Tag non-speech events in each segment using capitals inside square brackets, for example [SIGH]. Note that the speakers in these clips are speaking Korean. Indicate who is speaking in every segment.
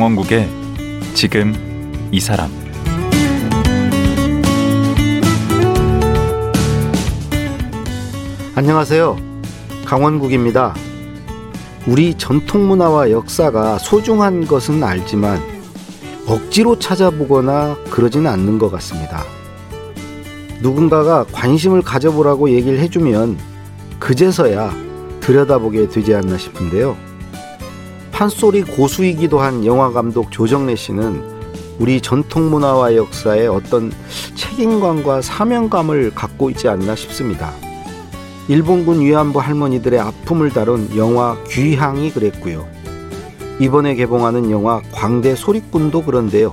Speaker 1: 강원국의 지금 이 사람
Speaker 2: 안녕하세요. 강원국입니다. 우리 전통 문화와 역사가 소중한 것은 알지만 억지로 찾아보거나 그러지는 않는 것 같습니다. 누군가가 관심을 가져보라고 얘기를 해주면 그제서야 들여다보게 되지 않나 싶은데요. 판소리 고수이기도 한 영화 감독 조정래 씨는 우리 전통 문화와 역사에 어떤 책임감과 사명감을 갖고 있지 않나 싶습니다. 일본군 위안부 할머니들의 아픔을 다룬 영화 귀향이 그랬고요. 이번에 개봉하는 영화 광대 소리꾼도 그런데요.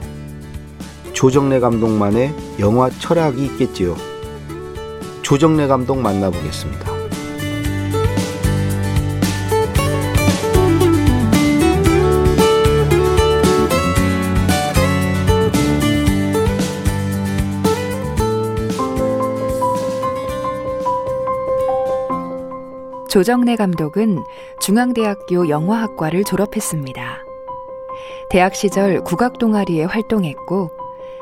Speaker 2: 조정래 감독만의 영화 철학이 있겠지요. 조정래 감독 만나보겠습니다.
Speaker 3: 조정래 감독은 중앙대학교 영화학과를 졸업했습니다. 대학 시절 국악 동아리에 활동했고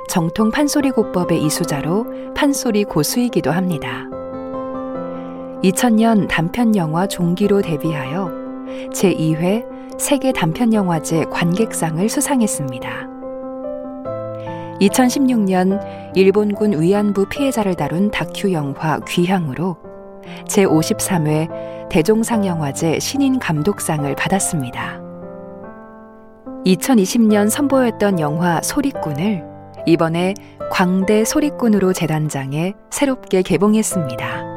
Speaker 3: 정통 판소리 고법의 이수자로 판소리 고수이기도 합니다. 2000년 단편 영화 종기로 데뷔하여 제2회 세계 단편 영화제 관객상을 수상했습니다. 2016년 일본군 위안부 피해자를 다룬 다큐 영화 귀향으로 제53회 대종상영화제 신인 감독상을 받았습니다. 2020년 선보였던 영화 소리꾼을 이번에 광대 소리꾼으로 재단장해 새롭게 개봉했습니다.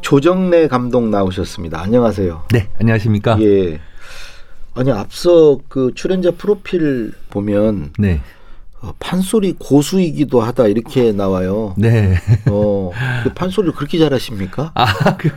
Speaker 2: 조정래 감독 나오셨습니다. 안녕하세요.
Speaker 4: 네, 안녕하십니까?
Speaker 2: 예. 아니 앞서 그 출연자 프로필 보면
Speaker 4: 네.
Speaker 2: 어, 판소리 고수이기도 하다 이렇게 나와요.
Speaker 4: 네.
Speaker 2: 어, 그 판소리를 그렇게 잘하십니까?
Speaker 4: 아, [LAUGHS] 그,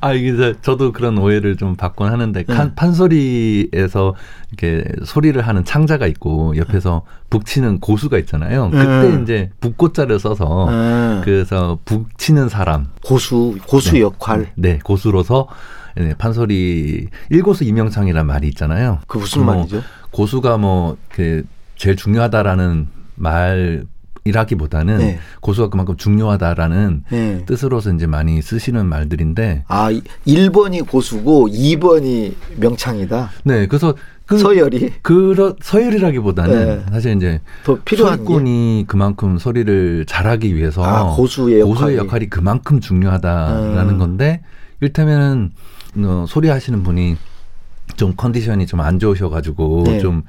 Speaker 4: 아, 이게 저도 그런 오해를 좀 받곤 하는데,
Speaker 2: 네.
Speaker 4: 칸, 판소리에서 이렇게 소리를 하는 창자가 있고, 옆에서 북치는 고수가 있잖아요. 그때
Speaker 2: 네.
Speaker 4: 이제 북고자를 써서,
Speaker 2: 아,
Speaker 4: 그래서 북치는 사람.
Speaker 2: 고수 고수
Speaker 4: 네.
Speaker 2: 역할.
Speaker 4: 네, 고수로서, 네, 판소리, 일고수 이명창이란 말이 있잖아요.
Speaker 2: 그 무슨
Speaker 4: 뭐
Speaker 2: 말이죠?
Speaker 4: 고수가 뭐, 그, 제일 중요하다라는 말이라기보다는
Speaker 2: 네.
Speaker 4: 고수가 그만큼 중요하다라는
Speaker 2: 네.
Speaker 4: 뜻으로서 이제 많이 쓰시는 말들인데,
Speaker 2: 아, 1번이 고수고 2번이 명창이다.
Speaker 4: 네, 그래서 그
Speaker 2: 서열이
Speaker 4: 그런 서열이라기보다는
Speaker 2: 네.
Speaker 4: 사실 이제
Speaker 2: 더 필요한 게.
Speaker 4: 소리꾼이 그만큼 소리를 잘하기 위해서
Speaker 2: 아, 고수의 역할이.
Speaker 4: 고수의 역할이 그만큼 중요하다라는
Speaker 2: 음.
Speaker 4: 건데 일테면은 어, 소리 하시는 분이 좀 컨디션이 좀 안 좋으셔가지고
Speaker 2: 네.
Speaker 4: 좀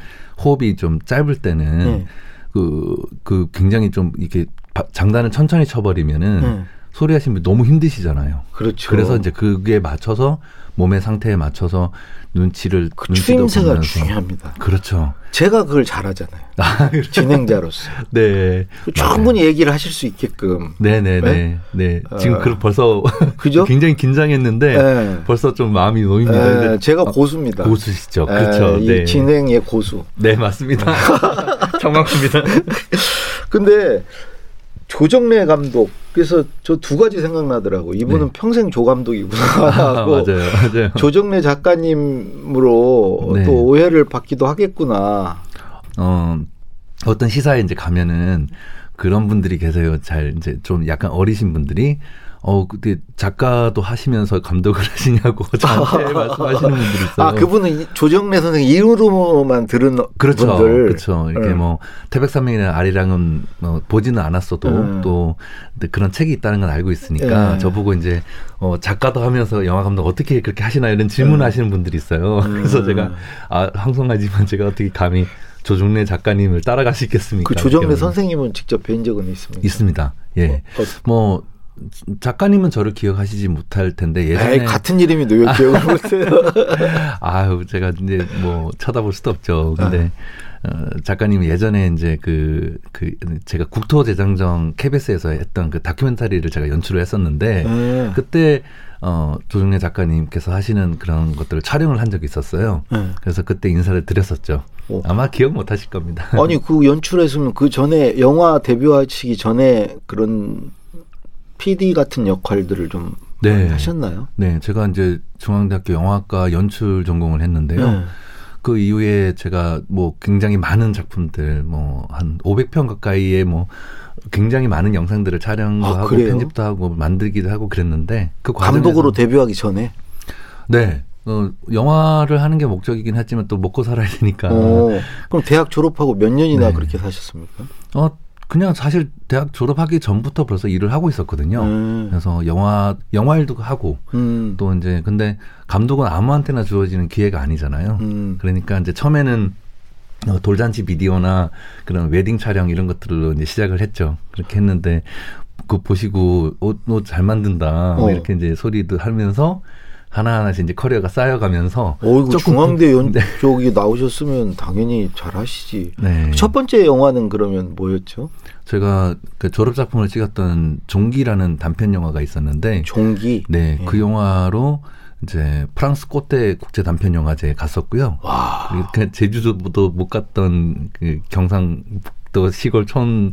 Speaker 4: 호흡이 좀 짧을 때는
Speaker 2: 네.
Speaker 4: 그, 그 굉장히 좀 이렇게 바- 장단을 천천히 쳐버리면은
Speaker 2: 네.
Speaker 4: 소리 분이 너무 힘드시잖아요.
Speaker 2: 그렇죠.
Speaker 4: 그래서 이제 그게 맞춰서 몸의 상태에 맞춰서 눈치를
Speaker 2: 그
Speaker 4: 눈치도
Speaker 2: 추임새가
Speaker 4: 보면서.
Speaker 2: 중요합니다.
Speaker 4: 그렇죠.
Speaker 2: 제가 그걸 잘하잖아요.
Speaker 4: 아, 그렇죠.
Speaker 2: 진행자로서. [LAUGHS]
Speaker 4: 네.
Speaker 2: 충분히 얘기를 하실 수 있게끔.
Speaker 4: 네네네.
Speaker 2: 네?
Speaker 4: 네. 지금
Speaker 2: 어.
Speaker 4: 그 벌써 [LAUGHS]
Speaker 2: 그죠?
Speaker 4: 굉장히 긴장했는데
Speaker 2: 네.
Speaker 4: 벌써 좀 마음이 놓입니다.
Speaker 2: 예,
Speaker 4: 근데
Speaker 2: 제가 고수입니다.
Speaker 4: 고수시죠.
Speaker 2: 예,
Speaker 4: 그렇죠.
Speaker 2: 이
Speaker 4: 네.
Speaker 2: 진행의 고수.
Speaker 4: 네, 맞습니다. [LAUGHS] 정확합니다.
Speaker 2: 근데 조정래 감독 그래서 저 두 가지 생각나더라고. 이분은
Speaker 4: 네.
Speaker 2: 평생 조 감독이구나
Speaker 4: 아,
Speaker 2: 하고
Speaker 4: 맞아요. 맞아요.
Speaker 2: 조정래 작가님으로
Speaker 4: 네.
Speaker 2: 또 오해를 받기도 하겠구나.
Speaker 4: 어, 어떤 시사에 이제 가면은 그런 분들이 계세요. 잘 이제 좀 약간 어리신 분들이 어, 근데 작가도 하시면서 감독을 [LAUGHS] 하시냐고 [LAUGHS] 저한테 [LAUGHS] 말씀하시는 분들이 있어요.
Speaker 2: 아 그분은 이- 조정래 선생 이름으로만 들은
Speaker 4: 그렇죠.
Speaker 2: 분들.
Speaker 4: 그렇죠. 이렇게
Speaker 2: 네.
Speaker 4: 뭐 태백산맥이나 아리랑은 뭐 보지는 않았어도
Speaker 2: 음.
Speaker 4: 또 그런 책이 있다는 건 알고 있으니까
Speaker 2: 네.
Speaker 4: 저보고 이제 어 작가도 하면서 영화 감독 어떻게 그렇게 하시나 이런 질문하시는 분들이 있어요.
Speaker 2: 음.
Speaker 4: 그래서 제가 아 항송하지만 제가 어떻게 감히 조종래 작가님을 따라갈 수 있겠습니까?
Speaker 2: 그 조정래 선생님은 직접 뵌 적은 있습니까?
Speaker 4: 있습니다. 예.
Speaker 2: 어,
Speaker 4: 뭐 작가님은 저를 기억하시지 못할 텐데 예전에
Speaker 2: 에이, 같은 이름이 왜 기억을 [LAUGHS] 못해요?
Speaker 4: 아유, 제가 이제 뭐 쳐다볼 수도 없죠. 근데
Speaker 2: 아.
Speaker 4: 어, 작가님이 예전에 이제 그, 그, 제가 국토재장정 KBS에서 했던 그 다큐멘터리를 제가 연출을 했었는데,
Speaker 2: 네.
Speaker 4: 그때, 어, 조정래 작가님께서 하시는 그런 것들을 촬영을 한 적이 있었어요.
Speaker 2: 네.
Speaker 4: 그래서 그때 인사를 드렸었죠.
Speaker 2: 오.
Speaker 4: 아마 기억 못 하실 겁니다.
Speaker 2: 아니 그 연출했으면 그 전에 영화 데뷔하시기 전에 그런 PD 같은 역할들을 좀
Speaker 4: 네.
Speaker 2: 하셨나요?
Speaker 4: 네, 제가 이제 중앙대학교 영화과 연출 전공을 했는데요.
Speaker 2: 네.
Speaker 4: 그 이후에 제가 뭐 굉장히 많은 작품들 뭐 한 500편 가까이의 뭐 굉장히 많은 영상들을 촬영도
Speaker 2: 아,
Speaker 4: 하고
Speaker 2: 그래요?
Speaker 4: 편집도 하고 만들기도 하고 그랬는데 그
Speaker 2: 감독으로 데뷔하기 전에.
Speaker 4: 네. 어, 영화를 하는 게 목적이긴 하지만 또 먹고 살아야 되니까
Speaker 2: 어, 그럼 대학 졸업하고 몇 년이나
Speaker 4: 네.
Speaker 2: 그렇게 사셨습니까?
Speaker 4: 어 그냥 사실 대학 졸업하기 전부터 벌써 일을 하고 있었거든요.
Speaker 2: 음.
Speaker 4: 그래서 영화 영화 일도 하고
Speaker 2: 음.
Speaker 4: 또 이제 근데 감독은 아무한테나 주어지는 기회가 아니잖아요.
Speaker 2: 음.
Speaker 4: 그러니까 이제 처음에는 어, 돌잔치 비디오나 그런 웨딩 촬영 이런 것들로 이제 시작을 했죠. 그렇게 했는데 그 보시고 옷잘 만든다 뭐
Speaker 2: 어.
Speaker 4: 이렇게 이제 소리도 하면서 하나하나씩 이제 커리어가 쌓여가면서
Speaker 2: 어이구
Speaker 4: 조금
Speaker 2: 중앙대 연
Speaker 4: 네. [LAUGHS]
Speaker 2: 쪽이 나오셨으면 당연히 잘하시지.
Speaker 4: 네.
Speaker 2: 첫 번째 영화는 그러면 뭐였죠?
Speaker 4: 제가 그 졸업 작품을 찍었던 종기라는 단편 영화가 있었는데
Speaker 2: 종기.
Speaker 4: 네,
Speaker 2: 예.
Speaker 4: 그 영화로 이제 프랑스 꽃대 국제 단편 영화제에 갔었고요.
Speaker 2: 와.
Speaker 4: 그리고 그 제주도도 못 갔던 그 경상 북도 시골 촌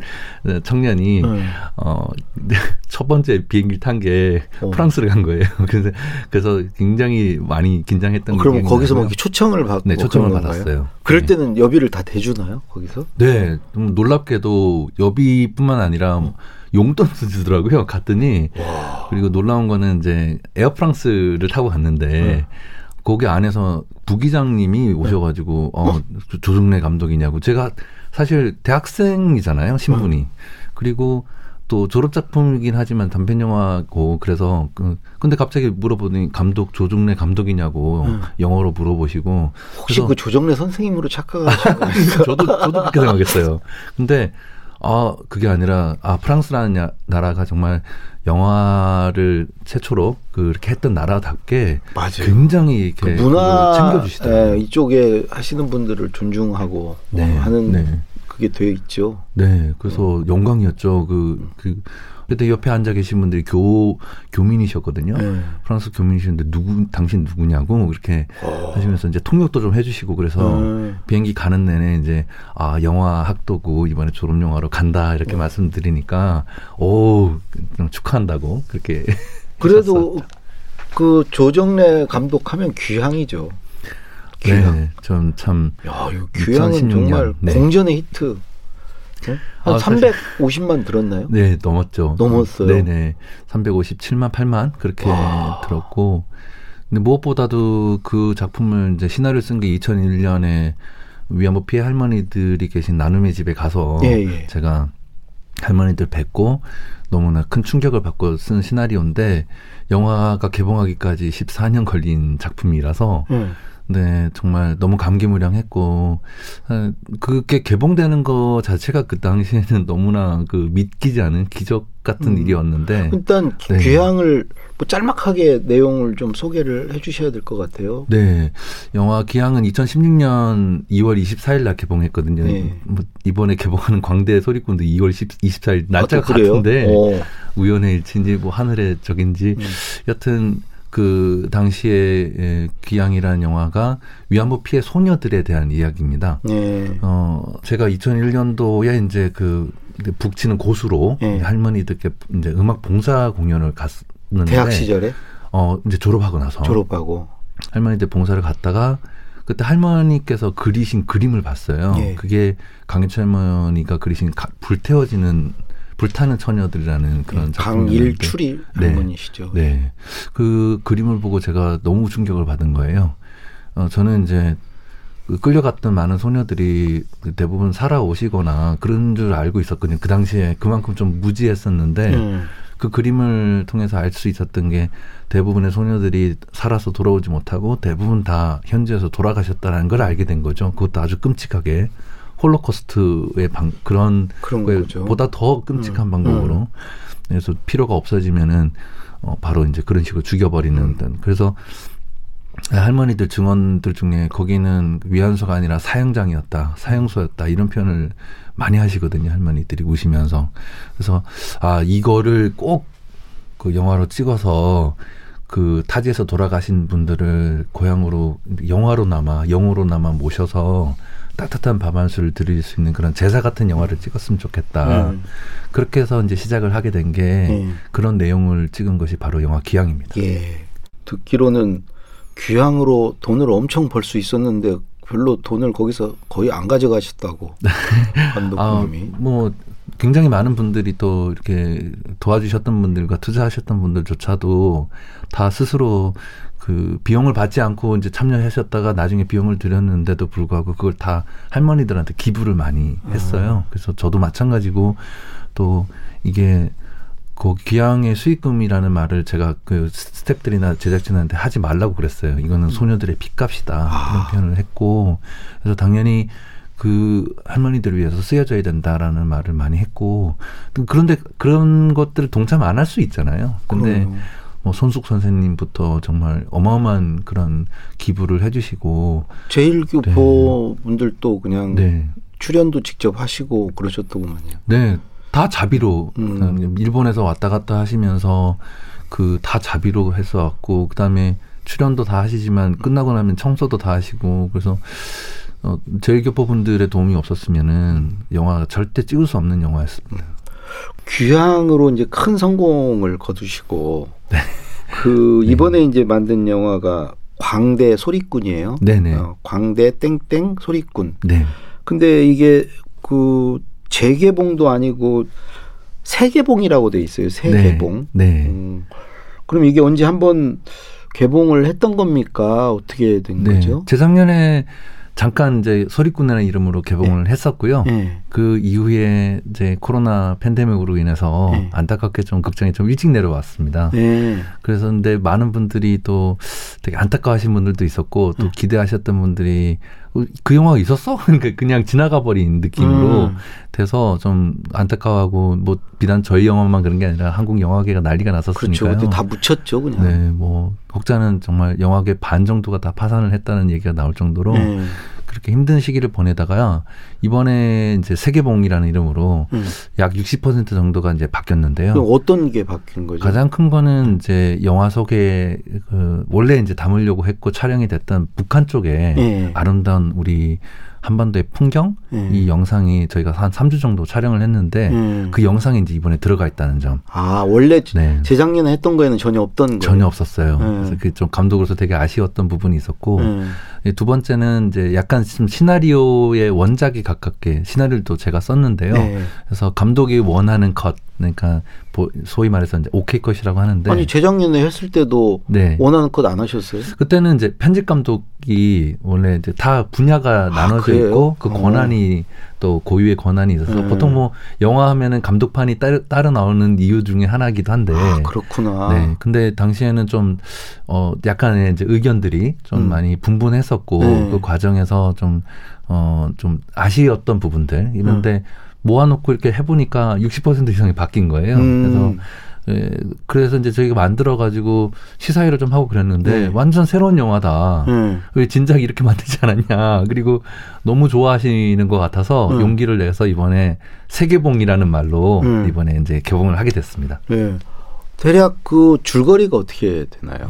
Speaker 4: 청년이
Speaker 2: 음.
Speaker 4: 어, [LAUGHS] 첫 번째 비행기 탄게
Speaker 2: 어.
Speaker 4: 프랑스를 간 거예요. [LAUGHS] 그래서 그래서 굉장히 많이 긴장했던
Speaker 2: 어, 그럼 거기서 뭐
Speaker 4: 나고요.
Speaker 2: 이렇게 초청을 받고
Speaker 4: 네, 초청을? 받았어요.
Speaker 2: 그럴
Speaker 4: 네.
Speaker 2: 때는 여비를 다 대주나요? 거기서?
Speaker 4: 네, 좀 놀랍게도 여비뿐만 아니라
Speaker 2: 어.
Speaker 4: 용돈도 주더라고요. 갔더니
Speaker 2: 와.
Speaker 4: 그리고 놀라운 거는 이제 에어프랑스를 타고 갔는데
Speaker 2: 네.
Speaker 4: 거기 안에서 부기장님이 오셔가지고 어, 조- 조중래 감독이냐고 제가 사실 대학생이잖아요 신분이 그리고 또 졸업 작품이긴 하지만 단편 영화고 그래서 그 근데 갑자기 물어보니 감독 조중래 감독이냐고
Speaker 2: 음.
Speaker 4: 영어로 물어보시고
Speaker 2: 혹시
Speaker 4: 그
Speaker 2: 조정래 선생님으로 착각하신 [LAUGHS] 거 아니에요?
Speaker 4: 저도 저도 그렇게 생각했어요. 근데 아 그게 아니라 아 프랑스라는 야- 나라가 정말 영화를 최초로 그렇게 했던 나라답게
Speaker 2: 맞아요.
Speaker 4: 굉장히
Speaker 2: 그
Speaker 4: 이렇게
Speaker 2: 문화
Speaker 4: 그걸 챙겨주시더라고요.
Speaker 2: 예, 이쪽에 하시는 분들을 존중하고
Speaker 4: 네,
Speaker 2: 어, 하는
Speaker 4: 네.
Speaker 2: 그게 되어 있죠.
Speaker 4: 네, 그래서 영광이었죠. 그, 그, 그때 옆에 앉아 계신 분들이 교, 교민이셨거든요.
Speaker 2: 네.
Speaker 4: 프랑스 교민이셨는데 누구, 당신 누구냐고 이렇게
Speaker 2: 어.
Speaker 4: 하시면서 이제 통역도 좀 해주시고 그래서
Speaker 2: 네.
Speaker 4: 비행기 가는 내내 이제 아 영화 학도고 이번에 졸업 영화로 간다 이렇게 말씀드리니까 오 축하한다고 그렇게 [LAUGHS]
Speaker 2: 그래도 그 조정래 감독하면 귀향이죠. 귀향.
Speaker 4: 네, 전참
Speaker 2: 야, 이 귀향은
Speaker 4: 2016년,
Speaker 2: 정말
Speaker 4: 네.
Speaker 2: 공전의 히트. 네? 한
Speaker 4: 아, 사실-
Speaker 2: 350만 들었나요?
Speaker 4: 네 넘었죠.
Speaker 2: 넘었어요?
Speaker 4: 네 네 357만 8만 그렇게
Speaker 2: 와.
Speaker 4: 들었고 근데 무엇보다도 그 작품을 이제 시나리오 쓴게 2001년에 위안부 피해 할머니들이 계신 나눔의 집에 가서
Speaker 2: 예, 예.
Speaker 4: 제가 할머니들 뵙고 너무나 큰 충격을 받고 쓴 시나리오인데 영화가 개봉하기까지 14년 걸린 작품이라서
Speaker 2: 응.
Speaker 4: 네 정말 너무 감개무량했고 아, 그게 개봉되는 거 자체가 그 당시에는 [LAUGHS] 너무나 그 믿기지 않은 기적 같은
Speaker 2: 음.
Speaker 4: 일이었는데
Speaker 2: 일단
Speaker 4: 네.
Speaker 2: 귀향을 뭐 짤막하게 내용을 좀 소개를 해주셔야 될 것 같아요.
Speaker 4: 네 영화 기항은 2016년 2월 24일 날 개봉했거든요.
Speaker 2: 네.
Speaker 4: 뭐 이번에 개봉하는 광대 소리꾼도 2월 10, 24일 날짜가
Speaker 2: 아?
Speaker 4: 같은데
Speaker 2: 어.
Speaker 4: 우연의 일치인지 뭐 하늘의 적인지
Speaker 2: 음.
Speaker 4: 여튼 그 당시에 에, 기양이라는 영화가 위안부 피해 소녀들에 대한 이야기입니다.
Speaker 2: 네.
Speaker 4: 어 제가 2001년도에 이제 그 북치는 고수로
Speaker 2: 예.
Speaker 4: 할머니들께 이제 음악 봉사 공연을 갔는데
Speaker 2: 대학 시절에
Speaker 4: 어 이제 졸업하고 나서
Speaker 2: 졸업하고
Speaker 4: 할머니들 봉사를 갔다가 그때 할머니께서 그리신 그림을 봤어요.
Speaker 2: 예.
Speaker 4: 그게 강인철 할머니가 그리신 가- 불태워지는 불타는 처녀들이라는 그런 작품이었는데
Speaker 2: 강일출이
Speaker 4: 네.
Speaker 2: 할머니시죠.
Speaker 4: 네. 그 그림을 보고 제가 너무 충격을 받은 거예요. 어, 저는 이제 그 끌려갔던 많은 소녀들이 대부분 살아오시거나 그런 줄 알고 있었거든요. 그 당시에 그만큼 좀 무지했었는데
Speaker 2: 음.
Speaker 4: 그 그림을 통해서 알 수 있었던 게 대부분의 소녀들이 살아서 돌아오지 못하고 대부분 다 현지에서 돌아가셨다는 걸 알게 된 거죠. 그것도 아주 끔찍하게 홀로코스트의 방, 그런
Speaker 2: 그런.
Speaker 4: 보다 더 끔찍한
Speaker 2: 음,
Speaker 4: 방법으로. 그래서 필요가 없어지면은 어, 바로 이제 그런 식으로 죽여버리는
Speaker 2: 음.
Speaker 4: 어떤 그래서 할머니들 증언들 중에 거기는 위안소가 아니라 사형장이었다, 사형소였다 이런 표현을 많이 하시거든요 할머니들이 우시면서. 그래서 아 이거를 꼭 그 영화로 찍어서 그 타지에서 돌아가신 분들을 고향으로 영화로나마 영어로나마 모셔서 따뜻한 밥한술 드릴 수 있는 그런 제사 같은 영화를 찍었으면 좋겠다.
Speaker 2: 음.
Speaker 4: 그렇게 해서 이제 시작을 하게 된게
Speaker 2: 음.
Speaker 4: 그런 내용을 찍은 것이 바로 영화 기양입니다.
Speaker 2: 예. 듣기로는 귀향으로 돈을 엄청 벌 수 있었는데 별로 돈을 거기서 거의 안 가져가셨다고 [LAUGHS] 감독님이.
Speaker 4: 아, 뭐 굉장히 많은 분들이 또 이렇게 도와주셨던 분들과 투자하셨던 분들조차도 다 스스로 그 비용을 받지 않고 이제 참여하셨다가 나중에 비용을 들였는데도 불구하고 그걸 다 할머니들한테 기부를 많이 했어요. 그래서 저도 마찬가지고 또 이게 그 귀향의 수익금이라는 말을 제가 그 스탭들이나 제작진한테 하지 말라고 그랬어요. 이거는 소녀들의 핏값이다 이런 표현을 했고 그래서 당연히 그 할머니들을 위해서 쓰여져야 된다라는 말을 많이 했고 그런데 그런 것들을 동참 안 할 수 있잖아요. 근데
Speaker 2: 그럼요.
Speaker 4: 뭐 손숙 선생님부터 정말 어마어마한 그런 기부를 해주시고
Speaker 2: 제일교포 분들도 그냥
Speaker 4: 네,
Speaker 2: 출연도 직접 하시고 그러셨더구만요.
Speaker 4: 네, 다 자비로
Speaker 2: 음.
Speaker 4: 일본에서 왔다 갔다 하시면서 그 다 자비로 해서 왔고 그다음에 출연도 다 하시지만 끝나고 나면 청소도 다 하시고 그래서 어, 제일교포 분들의 도움이 없었으면은 영화가 절대 찍을 수 없는 영화였습니다.
Speaker 2: 귀향으로 이제 큰 성공을 거두시고
Speaker 4: 네.
Speaker 2: 그 [LAUGHS] 이번에 이제 만든 영화가 광대 소리꾼이에요.
Speaker 4: 네네.
Speaker 2: 어, 광대 땡땡 소리꾼.
Speaker 4: 네.
Speaker 2: 근데 이게 그 재개봉도 아니고 새개봉이라고 돼 있어요.
Speaker 4: 네. 네.
Speaker 2: 음, 그럼 이게 언제 한번 개봉을 했던 겁니까? 어떻게 된
Speaker 4: 네.
Speaker 2: 거죠?
Speaker 4: 재작년에 잠깐 이제 소리꾼이라는 이름으로 개봉을 했었고요.
Speaker 2: 네.
Speaker 4: 그 이후에 이제 코로나 팬데믹으로 인해서
Speaker 2: 네.
Speaker 4: 안타깝게 좀 극장에 좀 일찍 내려왔습니다.
Speaker 2: 네.
Speaker 4: 그래서 근데 많은 분들이 또 되게 안타까워하신 분들도 있었고 또
Speaker 2: 네.
Speaker 4: 기대하셨던 분들이 어, 그 영화가 있었어? [LAUGHS] 그러니까 그냥 지나가 버린 느낌으로
Speaker 2: 음.
Speaker 4: 돼서 좀 안타까워하고 뭐 비단 저희 영화만 그런 게 아니라 한국 영화계가 난리가
Speaker 2: 그렇죠.
Speaker 4: 났었으니까요.
Speaker 2: 그때 다 묻혔죠, 그냥.
Speaker 4: 네, 뭐 혹자는 정말 영화계 반 정도가 다 파산을 했다는 얘기가 나올 정도로
Speaker 2: 네.
Speaker 4: 그렇게 힘든 시기를 보내다가 이번에 이제 세계봉이라는 이름으로
Speaker 2: 음.
Speaker 4: 약60% 정도가 이제 바뀌었는데요.
Speaker 2: 어떤 게 바뀐 거죠?
Speaker 4: 가장 큰 거는 이제 영화 속에 그 원래 이제 담으려고 했고 촬영이 됐던 북한 쪽에
Speaker 2: 예.
Speaker 4: 아름다운 우리 한반도의 풍경
Speaker 2: 예.
Speaker 4: 이 영상이 저희가 한 3주 정도 촬영을 했는데
Speaker 2: 음.
Speaker 4: 그 영상이 이제 이번에 들어가 있다는 점.
Speaker 2: 아 원래
Speaker 4: 네.
Speaker 2: 재작년에 했던 거에는 전혀 없던 거예요.
Speaker 4: 전혀 없었어요.
Speaker 2: 네.
Speaker 4: 그래서 그 좀 감독으로서 되게 아쉬웠던 부분이 있었고
Speaker 2: 음.
Speaker 4: 예, 두 번째는 이제 약간 좀 시나리오의 원작에 가깝게 시나리오를 또 제가 썼는데요.
Speaker 2: 네.
Speaker 4: 그래서 감독이 원하는 컷, 그러니까 보- 소위 말해서 이제 오케이 컷이라고 하는데
Speaker 2: 아니 재작년에 했을 때도
Speaker 4: 네.
Speaker 2: 원하는 컷 안 하셨어요?
Speaker 4: 그때는 이제 편집 감독이 원래 이제 다 분야가 나눠져
Speaker 2: 아, 그래요?
Speaker 4: 있고 그
Speaker 2: 어.
Speaker 4: 권한이 또 고유의 권한이 있어서
Speaker 2: 음.
Speaker 4: 보통 뭐 영화 하면은 감독판이 따로, 따로 나오는 이유 중에 하나이기도 한데
Speaker 2: 아 그렇구나.
Speaker 4: 네. 근데 당시에는 좀, 어, 약간의 이제 의견들이 좀
Speaker 2: 음.
Speaker 4: 많이 분분했었고,
Speaker 2: 네.
Speaker 4: 그 과정에서 좀, 어, 좀 아쉬웠던 부분들, 이런데
Speaker 2: 음.
Speaker 4: 모아놓고 이렇게 해보니까 60% 이상이 바뀐 거예요. 그래서,
Speaker 2: 음.
Speaker 4: 예, 그래서 이제 저희가 만들어가지고 시사회를 좀 하고 그랬는데,
Speaker 2: 네.
Speaker 4: 완전 새로운 영화다.
Speaker 2: 음.
Speaker 4: 왜 진작 이렇게 [LAUGHS] 만들지 않았냐. 그리고 너무 좋아하시는 것 같아서
Speaker 2: 음.
Speaker 4: 용기를 내서 이번에 세계봉이라는 말로
Speaker 2: 음.
Speaker 4: 이번에 이제 개봉을 하게 됐습니다.
Speaker 2: 네. 대략 그 줄거리가 어떻게 되나요?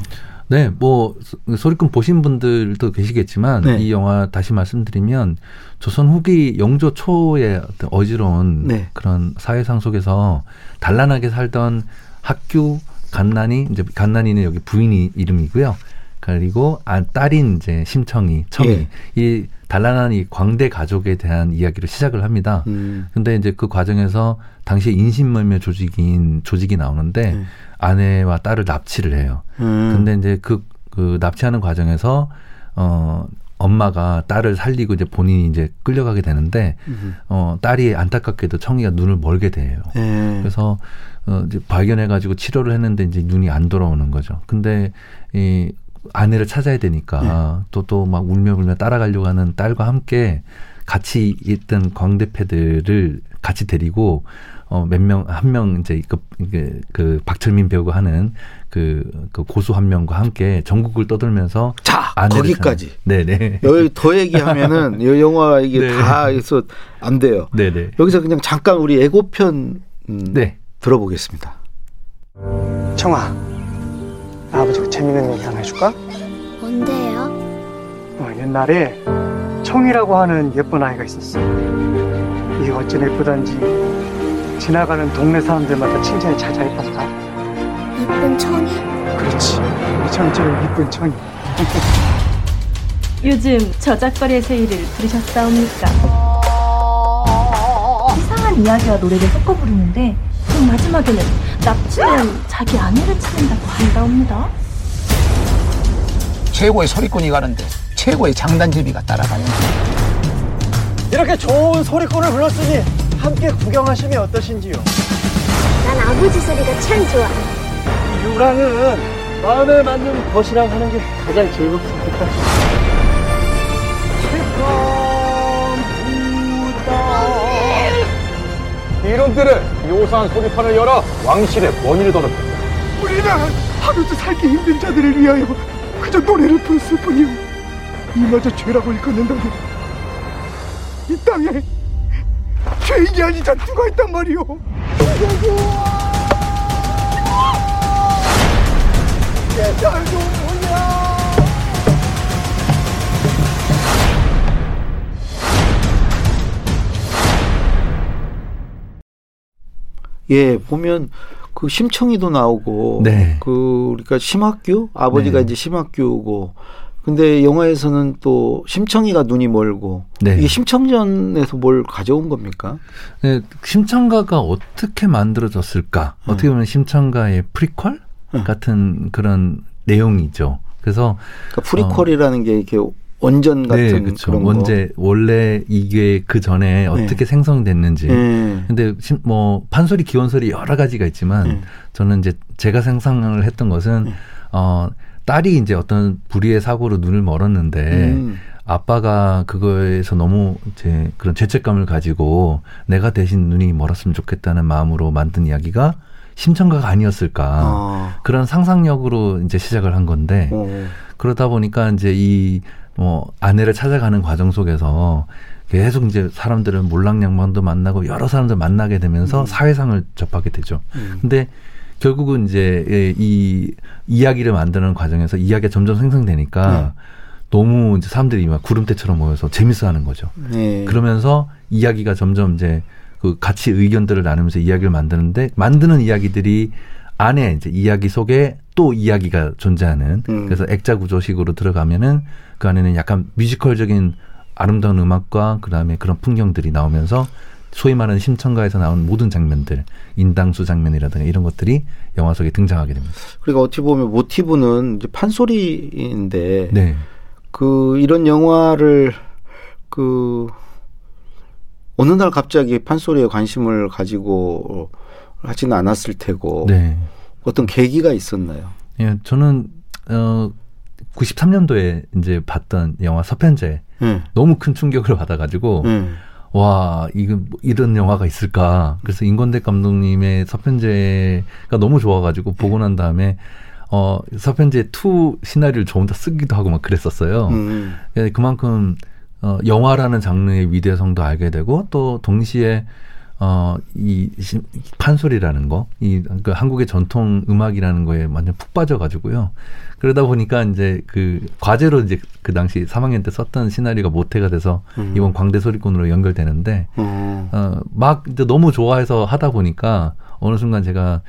Speaker 4: 네, 뭐 소- 소리꾼 보신 분들도 계시겠지만
Speaker 2: 네.
Speaker 4: 이 영화 다시 말씀드리면 조선 후기 영조 초의 어떤 어지러운
Speaker 2: 네.
Speaker 4: 그런 사회상 속에서 단란하게 살던 학교 갓난이 이제 갓난이는 여기 부인이 이름이고요. 그리고 아, 딸인 이제 심청이 청이
Speaker 2: 예.
Speaker 4: 이 단란한 이 광대 가족에 대한 이야기를 시작을 합니다.
Speaker 2: 음.
Speaker 4: 근데 이제 그 과정에서 당시에 인신멀멸 조직인 조직이 나오는데
Speaker 2: 네.
Speaker 4: 아내와 딸을 납치를 해요.
Speaker 2: 음.
Speaker 4: 근데 이제 그, 그 납치하는 과정에서 어 엄마가 딸을 살리고 이제 본인이 이제 끌려가게 되는데
Speaker 2: 음.
Speaker 4: 어 딸이 안타깝게도 청이가 눈을 멀게 돼요.
Speaker 2: 네.
Speaker 4: 그래서 어 이제 발견해 가지고 치료를 했는데 이제 눈이 안 돌아오는 거죠. 근데 이 아내를 찾아야 되니까 또 또 막 울며 불며 따라가려고 하는 딸과 함께 같이 있던 광대패들을 같이 데리고 어 몇 명 한 명 이제 그, 이게 그 박철민 배우가 하는 그, 그 고수 한 명과 함께 전국을 떠돌면서
Speaker 2: 자 거기까지.
Speaker 4: 네네
Speaker 2: 여기 더 얘기하면은 [LAUGHS] 이 영화 이게
Speaker 4: 네.
Speaker 2: 다 해서 안 돼요.
Speaker 4: 네네
Speaker 2: 여기서 그냥 잠깐 우리 예고편 음,
Speaker 4: 네
Speaker 2: 들어보겠습니다.
Speaker 5: 청아, 아버지가 재밌는 얘기 하나 해줄까?
Speaker 6: 뭔데요?
Speaker 5: 어, 옛날에 저 청이라고 하는 예쁜 아이가 있었어. 이 어찌 예쁘단지 지나가는 동네 사람들마다 칭찬이 자자했단다.
Speaker 6: 이쁜 청이?
Speaker 5: 그렇지. 우리 청처럼 이쁜 청이. [LAUGHS]
Speaker 7: 요즘 저작거리의 세일을 들으셨사옵니까? 이상한 이야기와 노래를 섞어 부르는데 그 마지막에는 납치는 자기 아내를 찾는다고 한다옵니다.
Speaker 8: 최고의 소리꾼이 가는데 최고의 장단제비가 따라가는
Speaker 5: 이렇게 좋은 소리꾼을 불렀으니 함께 구경하시면 어떠신지요?
Speaker 6: 난 아버지 소리가 참 좋아.
Speaker 5: 유랑은 마음에 맞는 것이랑 하는 게 가장 즐겁습니다.
Speaker 9: 이놈들은 요사한 소리판을 열어 왕실의 권위를 더럽혔다.
Speaker 5: 우리는 하루도 살기 힘든 자들을 위하여 그저 노래를 부르을 뿐이오. 이마저 죄라고 일컫는다니. 이 땅에 죄인이 아닌 자 누가 있단 말이오. 제자도
Speaker 2: 예, 보면 그 심청이도 나오고
Speaker 4: 네.
Speaker 2: 그 우리가 심학규 아버지가
Speaker 4: 네.
Speaker 2: 이제 심학규고 근데 영화에서는 또 심청이가 눈이 멀고
Speaker 4: 네.
Speaker 2: 이게 심청전에서 뭘 가져온 겁니까?
Speaker 4: 네, 심청가가 어떻게 만들어졌을까?
Speaker 2: 음.
Speaker 4: 어떻게 보면 심청가의 프리퀄
Speaker 2: 음.
Speaker 4: 같은 그런 내용이죠. 그래서
Speaker 2: 그러니까 프리퀄이라는 게 이렇게 원전 같은
Speaker 4: 네, 그렇죠.
Speaker 2: 그런 거.
Speaker 4: 원제 원래 이게 그 전에 어떻게 생성됐는지.
Speaker 2: 예.
Speaker 4: 근데 심- 뭐 판소리, 기원소리 여러 가지가 있지만
Speaker 2: 예.
Speaker 4: 저는 이제 제가 상상을 했던 것은
Speaker 2: 예.
Speaker 4: 어 딸이 이제 어떤 불의의 사고로 눈을 멀었는데
Speaker 2: 음.
Speaker 4: 아빠가 그거에서 너무 이제 그런 죄책감을 가지고 내가 대신 눈이 멀었으면 좋겠다는 마음으로 만든 이야기가 심청가가 아니었을까.
Speaker 2: 아.
Speaker 4: 그런 상상력으로 이제 시작을 한 건데
Speaker 2: 어.
Speaker 4: 그러다 보니까 이제 이 뭐 아내를 찾아가는 과정 속에서 계속 이제 사람들을 몰랑냥만도 만나고 여러 사람들 만나게 되면서
Speaker 2: 음.
Speaker 4: 사회상을 접하게 되죠.
Speaker 2: 음.
Speaker 4: 근데 결국은 이제 예, 이 이야기를 만드는 과정에서 이야기가 점점 생성되니까
Speaker 2: 네.
Speaker 4: 너무 이제 사람들이 막 구름대처럼 모여서 재밌어하는 거죠.
Speaker 2: 네.
Speaker 4: 그러면서 이야기가 점점 이제 그 같이 의견들을 나누면서 이야기를 만드는데 만드는 이야기들이 안에 이제 이야기 속에 또 이야기가 존재하는
Speaker 2: 음.
Speaker 4: 그래서 액자 구조식으로 들어가면은 그 안에는 약간 뮤지컬적인 아름다운 음악과 그다음에 그런 풍경들이 나오면서 소위 말하는 심청가에서 나온 모든 장면들 인당수 장면이라든가 이런 것들이 영화 속에 등장하게 됩니다.
Speaker 2: 그러니까 어떻게 보면 모티브는 이제 판소리인데
Speaker 4: 네.
Speaker 2: 그 이런 영화를 그 어느 날 갑자기 판소리에 관심을 가지고 하지는 않았을 테고
Speaker 4: 네.
Speaker 2: 어떤 계기가 있었나요?
Speaker 4: 예, 저는 어 93년도에 이제 봤던 영화 서편제
Speaker 2: 예.
Speaker 4: 너무 큰 충격을 받아가지고
Speaker 2: 예.
Speaker 4: 와 이거 뭐 이런 영화가 있을까 그래서 임권택 감독님의 서편제가 너무 좋아가지고 보고 난 다음에 어 서편제 2 시나리오를 조금 더 쓰기도 하고 막 그랬었어요.
Speaker 2: 음.
Speaker 4: 예, 그만큼 어 영화라는 장르의 위대성도 알게 되고 또 동시에 어 이 판소리라는 거, 이 그 한국의 전통 음악이라는 거에 완전 푹 빠져가지고요. 그러다 보니까 이제 그 과제로 이제 그 당시 3학년 때 썼던 시나리오가 모태가 돼서
Speaker 2: 음.
Speaker 4: 이번 광대 소리꾼으로 연결되는데
Speaker 2: 어.
Speaker 4: 어막 이제 너무 좋아해서 하다 보니까 어느 순간 제가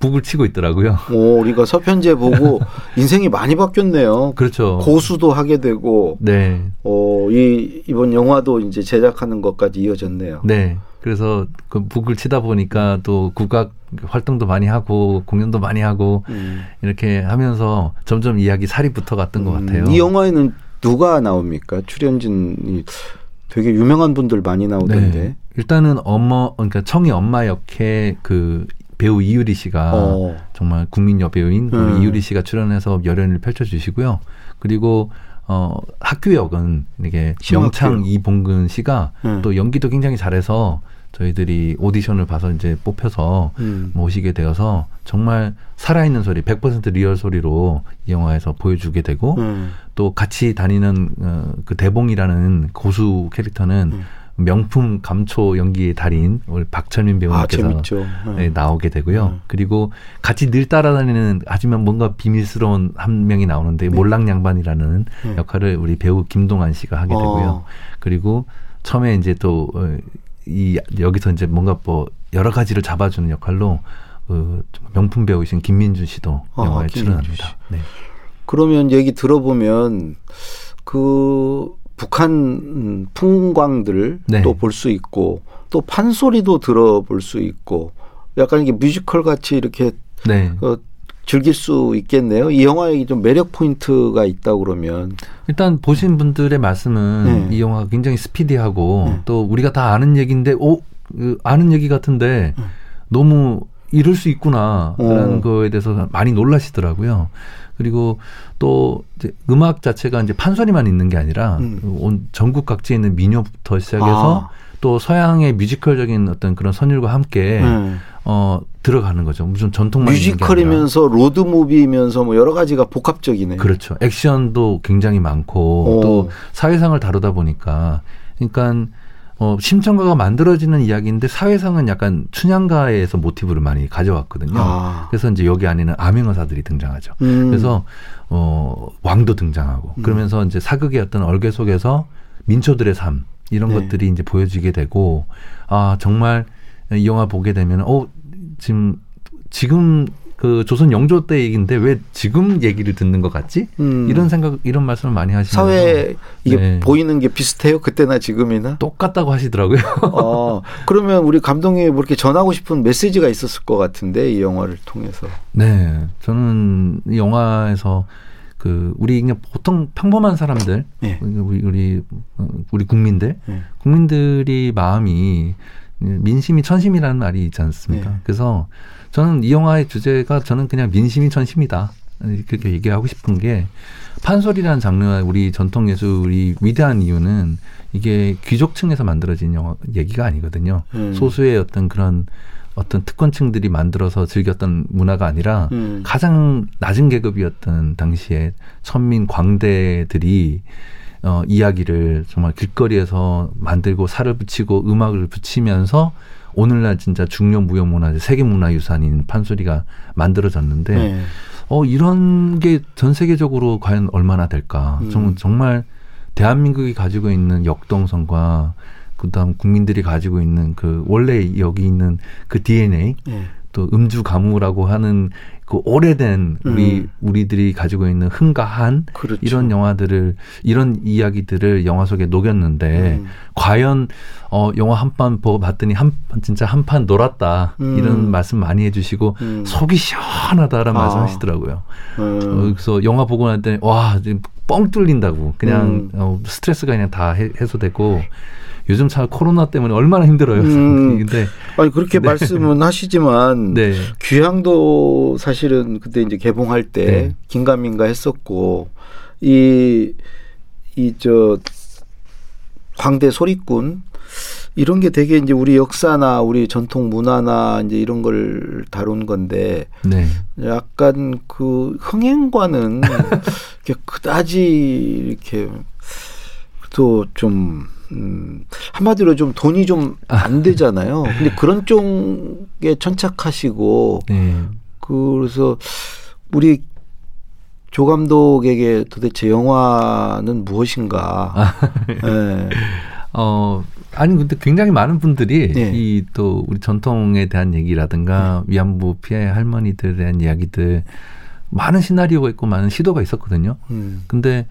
Speaker 4: 북을 치고 있더라고요.
Speaker 2: 오, 우리가 서편제 보고 [LAUGHS] 인생이 많이 바뀌었네요.
Speaker 4: 그렇죠.
Speaker 2: 고수도 하게 되고
Speaker 4: 네,
Speaker 2: 어, 이 이번 영화도 이제 제작하는 것까지 이어졌네요.
Speaker 4: 네. 그래서 그 북을 치다 보니까 또 국악 활동도 많이 하고 공연도 많이 하고
Speaker 2: 음.
Speaker 4: 이렇게 하면서 점점 이야기 살이 붙어갔던 것
Speaker 2: 음,
Speaker 4: 같아요.
Speaker 2: 이 영화에는 누가 나옵니까? 출연진이 되게 유명한 분들 많이 나오던데.
Speaker 4: 네. 일단은 엄마 그러니까 청이 엄마 역의 그 배우 이유리 씨가
Speaker 2: 어.
Speaker 4: 정말 국민 여배우인 그
Speaker 2: 음.
Speaker 4: 이유리 씨가 출연해서 열연을 펼쳐주시고요. 그리고 어 학규 역은 이게. 명창 이봉근 씨가
Speaker 2: 음.
Speaker 4: 또 연기도 굉장히 잘해서 저희들이 오디션을 봐서 이제 뽑혀서
Speaker 2: 음.
Speaker 4: 모시게 되어서 정말 살아있는 소리, 100% 리얼 소리로 이 영화에서 보여주게 되고
Speaker 2: 음.
Speaker 4: 또 같이 다니는 어, 그 대봉이라는 고수 캐릭터는
Speaker 2: 음.
Speaker 4: 명품 감초 연기의 달인 우리 박철민 배우님께서
Speaker 2: 아.
Speaker 4: 네, 나오게 되고요.
Speaker 2: 음.
Speaker 4: 그리고 같이 늘 따라다니는 하지만 뭔가 비밀스러운 한 명이 나오는데
Speaker 2: 네.
Speaker 4: 몰랑양반이라는
Speaker 2: 네.
Speaker 4: 역할을 우리 배우 김동완 씨가 하게 되고요.
Speaker 2: 어.
Speaker 4: 그리고 처음에 이제 또 어, 이 여기서 이제 뭔가 뭐 여러 가지를 잡아주는 역할로 그 명품 배우이신 김민준 씨도
Speaker 2: 아,
Speaker 4: 영화에 출연합니다.
Speaker 2: 씨.
Speaker 4: 네.
Speaker 2: 그러면 얘기 들어보면 그 북한 음, 풍광들
Speaker 4: 네.
Speaker 2: 또볼 수 있고 또 판소리도 들어볼 수 있고 약간 이게 뮤지컬 같이 이렇게
Speaker 4: 네.
Speaker 2: 어, 즐길 수 있겠네요. 이 영화에 좀 매력 포인트가 있다 그러면
Speaker 4: 일단 보신 분들의 말씀은
Speaker 2: 네.
Speaker 4: 이 영화가 굉장히 스피디하고
Speaker 2: 네.
Speaker 4: 또 우리가 다 아는 얘기인데 오 그, 아는 얘기 같은데
Speaker 2: 네.
Speaker 4: 너무 이럴 수 있구나라는
Speaker 2: 어.
Speaker 4: 거에 대해서 많이 놀라시더라고요. 그리고 또 이제 음악 자체가 이제 판소리만 있는 게 아니라
Speaker 2: 음.
Speaker 4: 온 전국 각지에 있는 민요부터 시작해서
Speaker 2: 아.
Speaker 4: 또 서양의 뮤지컬적인 어떤 그런 선율과 함께
Speaker 2: 네.
Speaker 4: 어 들어가는 거죠. 무슨 전통만.
Speaker 2: 뮤지컬이면서 로드 무비면서 뭐 여러 가지가 복합적이네.
Speaker 4: 그렇죠. 액션도 굉장히 많고
Speaker 2: 오.
Speaker 4: 또 사회상을 다루다 보니까 그러니까 어, 심청가가 만들어지는 이야기인데 사회상은 약간 춘향가에서 모티브를 많이 가져왔거든요.
Speaker 2: 아.
Speaker 4: 그래서 이제 여기 안에는 암행어사들이 등장하죠.
Speaker 2: 음.
Speaker 4: 그래서 어, 왕도 등장하고
Speaker 2: 음.
Speaker 4: 그러면서 이제 사극의 어떤 얼개 속에서 민초들의 삶 이런
Speaker 2: 네.
Speaker 4: 것들이 이제 보여지게 되고 아 정말 이 영화 보게 되면 어 지금 지금 그 조선 영조 때 얘기인데 왜 지금 얘기를 듣는 것 같지?
Speaker 2: 음.
Speaker 4: 이런 생각 이런 말씀을 많이 하시면서
Speaker 2: 사회 이게
Speaker 4: 네.
Speaker 2: 보이는 게 비슷해요. 그때나 지금이나.
Speaker 4: 똑같다고 하시더라고요.
Speaker 2: 어, 그러면 우리 감독님이 뭐 이렇게 전하고 싶은 메시지가 있었을 것 같은데 이 영화를 통해서.
Speaker 4: 네, 저는 이 영화에서 그 우리 그냥 보통 평범한 사람들,
Speaker 2: 네.
Speaker 4: 우리 우리 어, 우리 국민들,
Speaker 2: 네.
Speaker 4: 국민들이 마음이 민심이 천심이라는 말이 있지 않습니까?
Speaker 2: 네.
Speaker 4: 그래서 저는 이 영화의 주제가 저는 그냥 민심이 천심이다. 그렇게 얘기하고 싶은 게 판소리라는 장르가 우리 전통 예술이 위대한 이유는 이게 귀족층에서 만들어진 영화 얘기가 아니거든요.
Speaker 2: 음.
Speaker 4: 소수의 어떤 그런 어떤 특권층들이 만들어서 즐겼던 문화가 아니라
Speaker 2: 음.
Speaker 4: 가장 낮은 계급이었던 당시에 천민 광대들이 어, 이야기를 정말 길거리에서 만들고 살을 붙이고 음악을 붙이면서 오늘날 진짜 중요 무형 문화재 세계 문화 유산인 판소리가 만들어졌는데
Speaker 2: 네.
Speaker 4: 어 이런 게 전 세계적으로 과연 얼마나 될까?
Speaker 2: 음.
Speaker 4: 정- 정말 대한민국이 가지고 있는 역동성과 그다음 국민들이 가지고 있는 그 원래 여기 있는 그 DNA
Speaker 2: 네.
Speaker 4: 또 음주 가무라고 하는 그 오래된 우리
Speaker 2: 음.
Speaker 4: 우리들이 가지고 있는 흥가한
Speaker 2: 그렇죠.
Speaker 4: 이런 영화들을 이런 이야기들을 영화 속에 녹였는데
Speaker 2: 음.
Speaker 4: 과연 어 영화 한 판 보고 봤더니 한 진짜 한 판 놀았다
Speaker 2: 음.
Speaker 4: 이런 말씀 많이 해주시고
Speaker 2: 음.
Speaker 4: 속이 시원하다라는
Speaker 2: 아.
Speaker 4: 말씀하시더라고요. 어,
Speaker 2: 음.
Speaker 4: 그래서 영화 보고 났더니 와 뻥 뚫린다고 그냥
Speaker 2: 음.
Speaker 4: 어, 스트레스가 그냥 다 해, 해소되고 요즘 참 코로나 때문에 얼마나 힘들어요.
Speaker 2: 음. [LAUGHS]
Speaker 4: 근데
Speaker 2: 아니 그렇게
Speaker 4: 네.
Speaker 2: 말씀은 하시지만 [LAUGHS]
Speaker 4: 네.
Speaker 2: 귀향도 사실은 그때 이제 개봉할 때
Speaker 4: 네.
Speaker 2: 긴가민가 했었고 이 이 저 광대 소리꾼 이런 게 되게 이제 우리 역사나 우리 전통 문화나 이제 이런 걸 다룬 건데
Speaker 4: 네.
Speaker 2: 약간 그 흥행과는 [LAUGHS] 이렇게 그다지 이렇게 또 좀 음, 한마디로 좀 돈이 좀 안 되잖아요. 근데 그런 쪽에 천착하시고
Speaker 4: 네.
Speaker 2: 그래서 우리 조 감독에게 도대체 영화는 무엇인가? 예.
Speaker 4: 어, 아니, 근데 굉장히 많은 분들이
Speaker 2: 네.
Speaker 4: 이또 우리 전통에 대한 얘기라든가 위안부 피해 할머니들에 대한 이야기들 많은 시나리오가 있고 많은 시도가 있었거든요.
Speaker 2: 음.
Speaker 4: 근데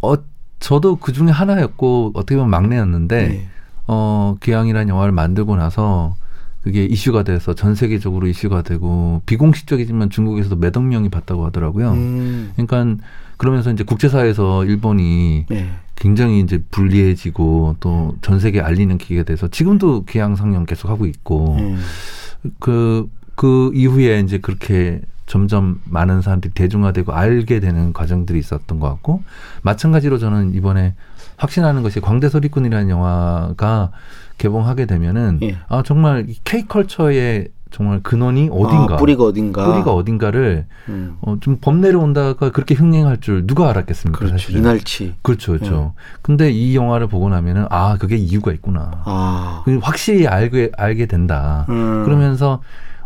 Speaker 4: 어, 저도 그 중에 하나였고 어떻게 보면 막내였는데
Speaker 2: 네.
Speaker 4: 어, 기왕이라는 영화를 만들고 나서 그게 이슈가 돼서 전 세계적으로 이슈가 되고 비공식적이지만 중국에서도 몇 억 명이 봤다고 하더라고요.
Speaker 2: 음.
Speaker 4: 그러니까 그러면서 이제 국제사회에서 일본이
Speaker 2: 네.
Speaker 4: 굉장히 이제 불리해지고 또 전 세계에 알리는 기회가 돼서 지금도 귀향 상영 계속 하고 있고
Speaker 2: 음.
Speaker 4: 그, 그 이후에 이제 그렇게 점점 많은 사람들이 대중화되고 알게 되는 과정들이 있었던 것 같고 마찬가지로 저는 이번에 확신하는 것이 광대 소리꾼이라는 영화가 개봉하게 되면은
Speaker 2: 예.
Speaker 4: 아 정말 K 컬처의 정말 근원이 어딘가
Speaker 2: 아, 뿌리가 어딘가
Speaker 4: 뿌리가 어딘가를
Speaker 2: 음.
Speaker 4: 어, 좀범 내려온다가 그렇게 흥행할 줄 누가 알았겠습니까?
Speaker 2: 그렇죠.
Speaker 4: 사실은.
Speaker 2: 이날치.
Speaker 4: 그렇죠, 그렇죠. 근데 이 영화를 보고 나면은 아 그게 이유가 있구나.
Speaker 2: 아.
Speaker 4: 그 확실히 알게 알게 된다.
Speaker 2: 음.
Speaker 4: 그러면서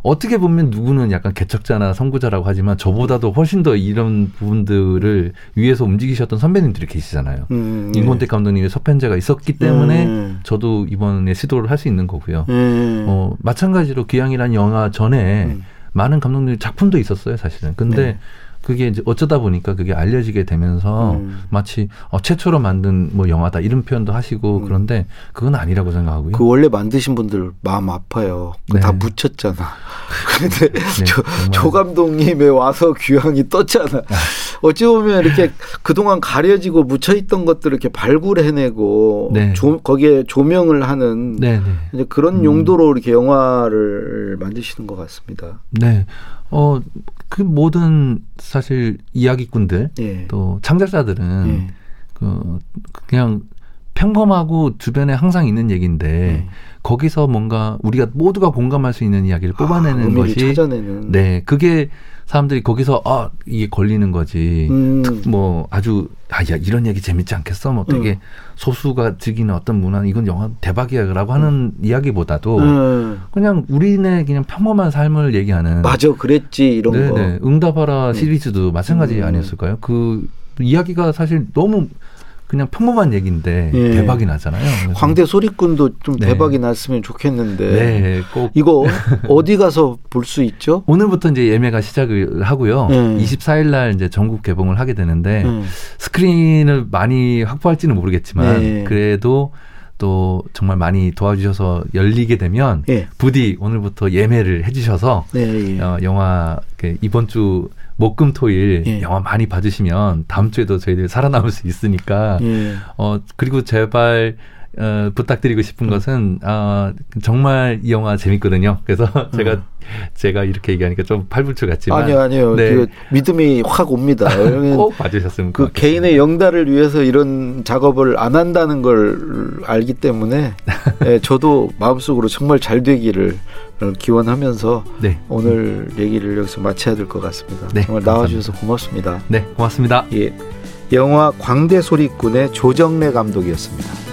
Speaker 4: 어떻게 보면 누구는 약간 개척자나 선구자라고 하지만 저보다도 훨씬 더 이런 부분들을 위해서 움직이셨던 선배님들이 계시잖아요.
Speaker 2: 음,
Speaker 4: 임권택 감독님의 서편제가 있었기 때문에
Speaker 2: 음.
Speaker 4: 저도 이번에 시도를 할 수 있는 거고요.
Speaker 2: 음.
Speaker 4: 어, 마찬가지로 귀향이란 영화 전에
Speaker 2: 음.
Speaker 4: 많은 감독님 작품도 있었어요, 사실은. 근데
Speaker 2: 네.
Speaker 4: 그게 이제 어쩌다 보니까 그게 알려지게 되면서
Speaker 2: 음.
Speaker 4: 마치 어, 최초로 만든 뭐 영화다 이런 표현도 하시고
Speaker 2: 음.
Speaker 4: 그런데 그건 아니라고 생각하고요.
Speaker 2: 그 원래 만드신 분들 마음 아파요.
Speaker 4: 네.
Speaker 2: 다 묻혔잖아. [LAUGHS] 근데
Speaker 4: 네,
Speaker 2: 조. 조 감독님의 와서 귀향이 떴잖아. 어찌 보면 이렇게 그동안 가려지고 묻혀있던 것들을 이렇게 발굴해내고
Speaker 4: 네.
Speaker 2: 조, 거기에 조명을 하는
Speaker 4: 네, 네.
Speaker 2: 이제 그런
Speaker 4: 음.
Speaker 2: 용도로 이렇게 영화를 만드시는 것 같습니다.
Speaker 4: 네. 어, 그 모든 사실 이야기꾼들
Speaker 2: 예.
Speaker 4: 또 창작자들은
Speaker 2: 예.
Speaker 4: 그 그냥 평범하고 주변에 항상 있는 얘기인데
Speaker 2: 예.
Speaker 4: 거기서 뭔가 우리가 모두가 공감할 수 있는 이야기를 뽑아내는
Speaker 2: 아,
Speaker 4: 것이
Speaker 2: 찾아내는.
Speaker 4: 네 그게 사람들이 거기서 아 이게 걸리는 거지
Speaker 2: 음.
Speaker 4: 뭐 아주 아야 이런 얘기 재밌지 않겠어 뭐 되게
Speaker 2: 음.
Speaker 4: 소수가 즐기는 어떤 문화 이건 영화 대박이야라고 하는 이야기보다도
Speaker 2: 음.
Speaker 4: 그냥 우리네 그냥 평범한 삶을 얘기하는
Speaker 2: 맞아, 그랬지 이런 거.
Speaker 4: 네네 응답하라
Speaker 2: 음.
Speaker 4: 시리즈도 마찬가지
Speaker 2: 음.
Speaker 4: 아니었을까요? 그 이야기가 사실 너무 그냥 평범한 얘기인데
Speaker 2: 예.
Speaker 4: 대박이 나잖아요.
Speaker 2: 광대 소리꾼도 좀
Speaker 4: 네.
Speaker 2: 대박이 났으면 좋겠는데.
Speaker 4: 네, 꼭
Speaker 2: 이거 [LAUGHS] 어디 가서 볼 수 있죠?
Speaker 4: 오늘부터 이제 예매가 시작을 하고요.
Speaker 2: 네.
Speaker 4: 24일 날 이제 전국 개봉을 하게 되는데
Speaker 2: 음.
Speaker 4: 스크린을 많이 확보할지는 모르겠지만
Speaker 2: 네.
Speaker 4: 그래도 또 정말 많이 도와주셔서 열리게 되면
Speaker 2: 예.
Speaker 4: 부디 오늘부터 예매를 해주셔서
Speaker 2: 네. 예.
Speaker 4: 어, 영화 그 이번 주 목금토일
Speaker 2: 예.
Speaker 4: 영화 많이 봐주시면 다음 주에도 저희들 살아남을 수 있으니까
Speaker 2: 예.
Speaker 4: 어 그리고 제발 어, 부탁드리고 싶은 것은 어, 정말 이 영화 재밌거든요. 그래서 [LAUGHS] 제가 제가 이렇게 얘기하니까 좀 팔불출 같지만
Speaker 2: 음. 아니요, 아니요.
Speaker 4: 네.
Speaker 2: 그 믿음이 확 옵니다. [LAUGHS]
Speaker 4: 꼭 봐주셨으면
Speaker 2: 그
Speaker 4: 좋겠습니다.
Speaker 2: 개인의 영달을 위해서 이런 작업을 안 한다는 걸 알기 때문에 [LAUGHS] 예, 저도 마음속으로 정말 잘 되기를 기원하면서
Speaker 4: 네.
Speaker 2: 오늘 얘기를 여기서 마쳐야 될 것 같습니다.
Speaker 4: 네,
Speaker 2: 정말 나와주셔서 고맙습니다.
Speaker 4: 네 고맙습니다.
Speaker 2: 예, 영화 광대 소리꾼의 조정래 감독이었습니다.